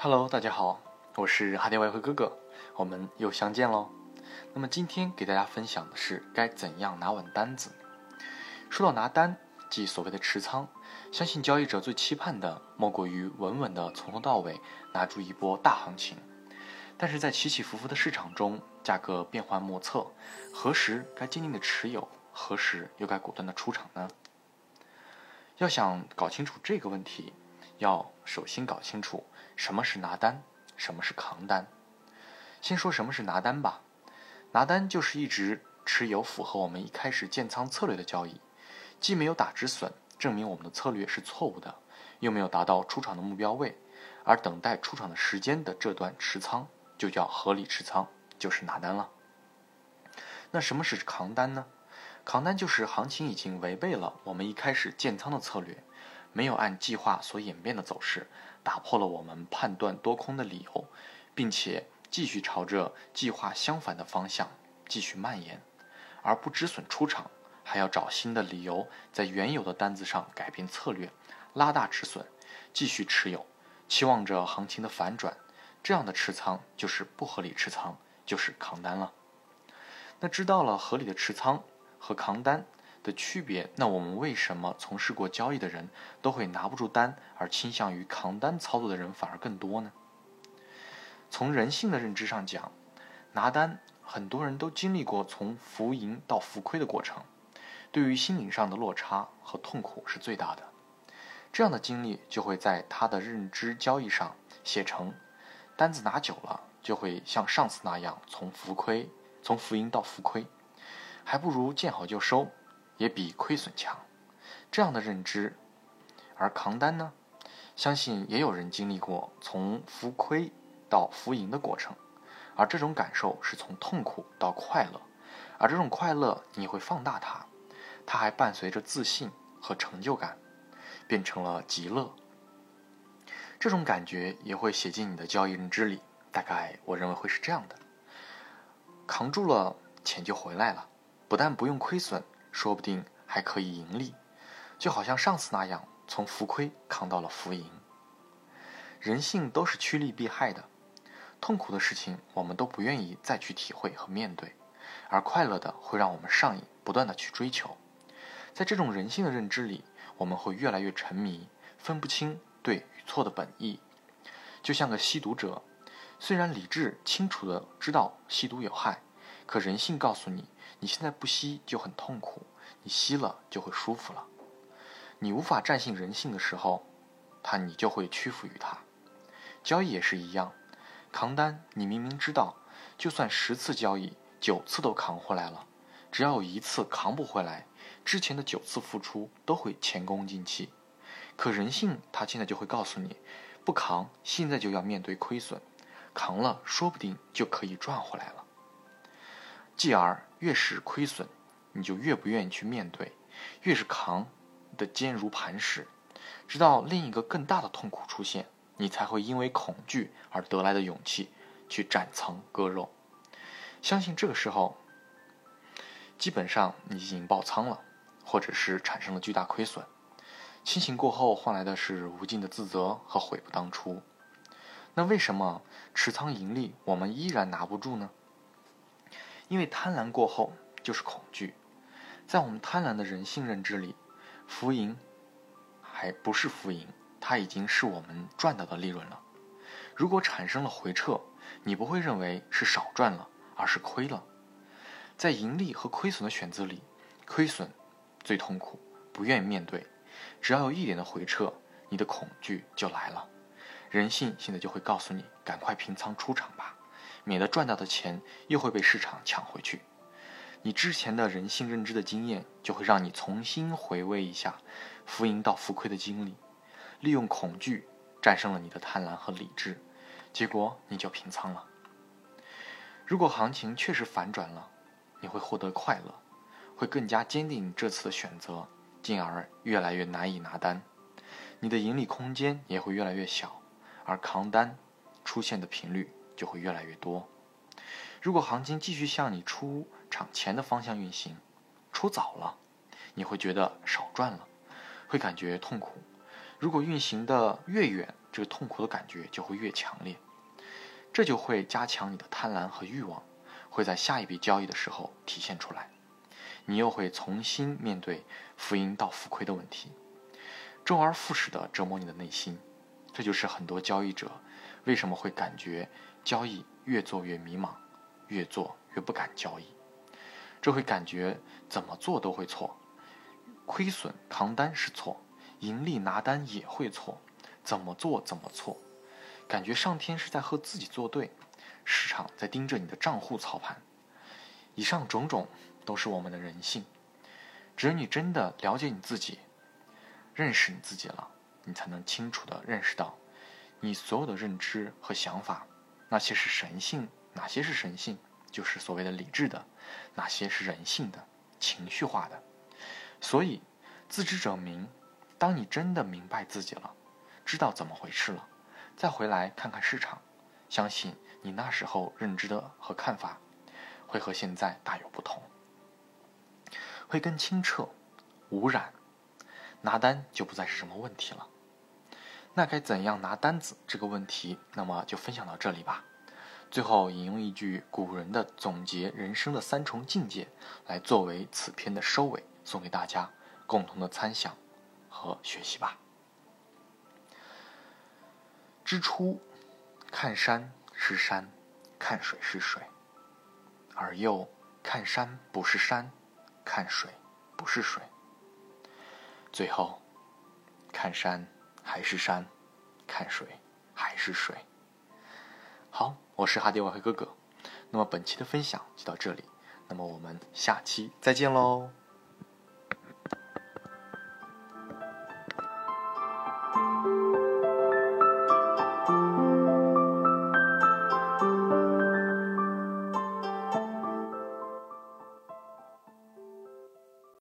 Hello，大家好，我是哈迪外汇哥哥，我们又相见喽。那么今天给大家分享的是该怎样拿稳单子。说到拿单，即所谓的持仓，相信交易者最期盼的莫过于稳稳的从头到尾拿住一波大行情。但是在起起伏伏的市场中，价格变幻莫测，何时该坚定的持有，何时又该果断的出场呢？要想搞清楚这个问题，要首先搞清楚什么是拿单，什么是扛单。先说什么是拿单吧。拿单就是一直持有符合我们一开始建仓策略的交易，既没有打止损，证明我们的策略是错误的，又没有达到出场的目标位，而等待出场的时间的这段持仓就叫合理持仓，就是拿单了。那什么是扛单呢？扛单就是行情已经违背了我们一开始建仓的策略，没有按计划所演变的走势，打破了我们判断多空的理由，并且继续朝着计划相反的方向继续蔓延，而不止损出场，还要找新的理由在原有的单子上改变策略，拉大止损，继续持有，期望着行情的反转，这样的持仓就是不合理持仓，就是扛单了。那知道了合理的持仓。和扛单的区别，那我们为什么从事过交易的人都会拿不住单，而倾向于扛单操作的人反而更多呢？从人性的认知上讲，拿单很多人都经历过从浮盈到浮亏的过程，对于心灵上的落差和痛苦是最大的。这样的经历就会在他的认知交易上写成：单子拿久了，就会像上次那样从浮亏，从浮盈到浮亏。还不如见好就收，也比亏损强。这样的认知，而扛单呢？相信也有人经历过从浮亏到浮盈的过程，而这种感受是从痛苦到快乐，而这种快乐你会放大它，它还伴随着自信和成就感，变成了极乐。这种感觉也会写进你的交易认知里。大概我认为会是这样的：扛住了，钱就回来了。不但不用亏损，说不定还可以盈利，就好像上次那样，从浮亏扛到了浮盈。人性都是趋利避害的，痛苦的事情我们都不愿意再去体会和面对，而快乐的会让我们上瘾，不断的去追求。在这种人性的认知里，我们会越来越沉迷，分不清对与错的本意，就像个吸毒者，虽然理智清楚的知道吸毒有害。可人性告诉你，你现在不吸就很痛苦，你吸了就会舒服了。你无法战胜人性的时候，他你就会屈服于他。交易也是一样，扛单你明明知道，就算十次交易九次都扛回来了，只要有一次扛不回来，之前的九次付出都会前功尽弃。可人性他现在就会告诉你，不扛现在就要面对亏损，扛了说不定就可以赚回来了。继而越是亏损，你就越不愿意去面对，越是扛的坚如磐石，直到另一个更大的痛苦出现，你才会因为恐惧而得来的勇气去斩仓割肉。相信这个时候，基本上你已经爆仓了，或者是产生了巨大亏损，清醒过后换来的是无尽的自责和悔不当初。那为什么持仓盈利我们依然拿不住呢？因为贪婪过后就是恐惧，在我们贪婪的人性认知里，浮盈还不是浮盈，它已经是我们赚到的利润了。如果产生了回撤，你不会认为是少赚了，而是亏了。在盈利和亏损的选择里，亏损最痛苦，不愿意面对。只要有一点的回撤，你的恐惧就来了。人性现在就会告诉你，赶快平仓出场吧。免得赚到的钱又会被市场抢回去，你之前的人性认知的经验就会让你重新回味一下浮盈到浮亏的经历，利用恐惧战胜了你的贪婪和理智，结果你就平仓了。如果行情确实反转了，你会获得快乐，会更加坚定这次的选择，进而越来越难以拿单，你的盈利空间也会越来越小，而扛单出现的频率。就会越来越多。如果行情继续向你出场前的方向运行，出早了，你会觉得少赚了，会感觉痛苦。如果运行的越远，这个痛苦的感觉就会越强烈，这就会加强你的贪婪和欲望，会在下一笔交易的时候体现出来。你又会重新面对浮盈到浮亏的问题，周而复始的折磨你的内心。这就是很多交易者为什么会感觉交易越做越迷茫，越做越不敢交易。这会感觉怎么做都会错，亏损扛单是错，盈利拿单也会错。怎么做怎么错，感觉上天是在和自己作对，市场在盯着你的账户操盘。以上种种都是我们的人性。只有你真的了解你自己，认识你自己了，你才能清楚的认识到，你所有的认知和想法，哪些是神性，哪些是神性，就是所谓的理智的，哪些是人性的、情绪化的。所以，自知者明。当你真的明白自己了。知道怎么回事了，再回来看看市场，相信你那时候认知的和看法，会和现在大有不同，会更清澈、无染，拿单就不再是什么问题了。那该怎样拿单子这个问题，那么就分享到这里吧。最后引用一句古人的总结人生的三重境界，来作为此篇的收尾，送给大家共同的参想和学习吧。之初，看山是山，看水是水；而又看山不是山，看水不是水。最后，看山还是山，看水还是水。好，我是哈迪瓦黑哥哥。那么本期的分享就到这里，那么我们下期再见喽。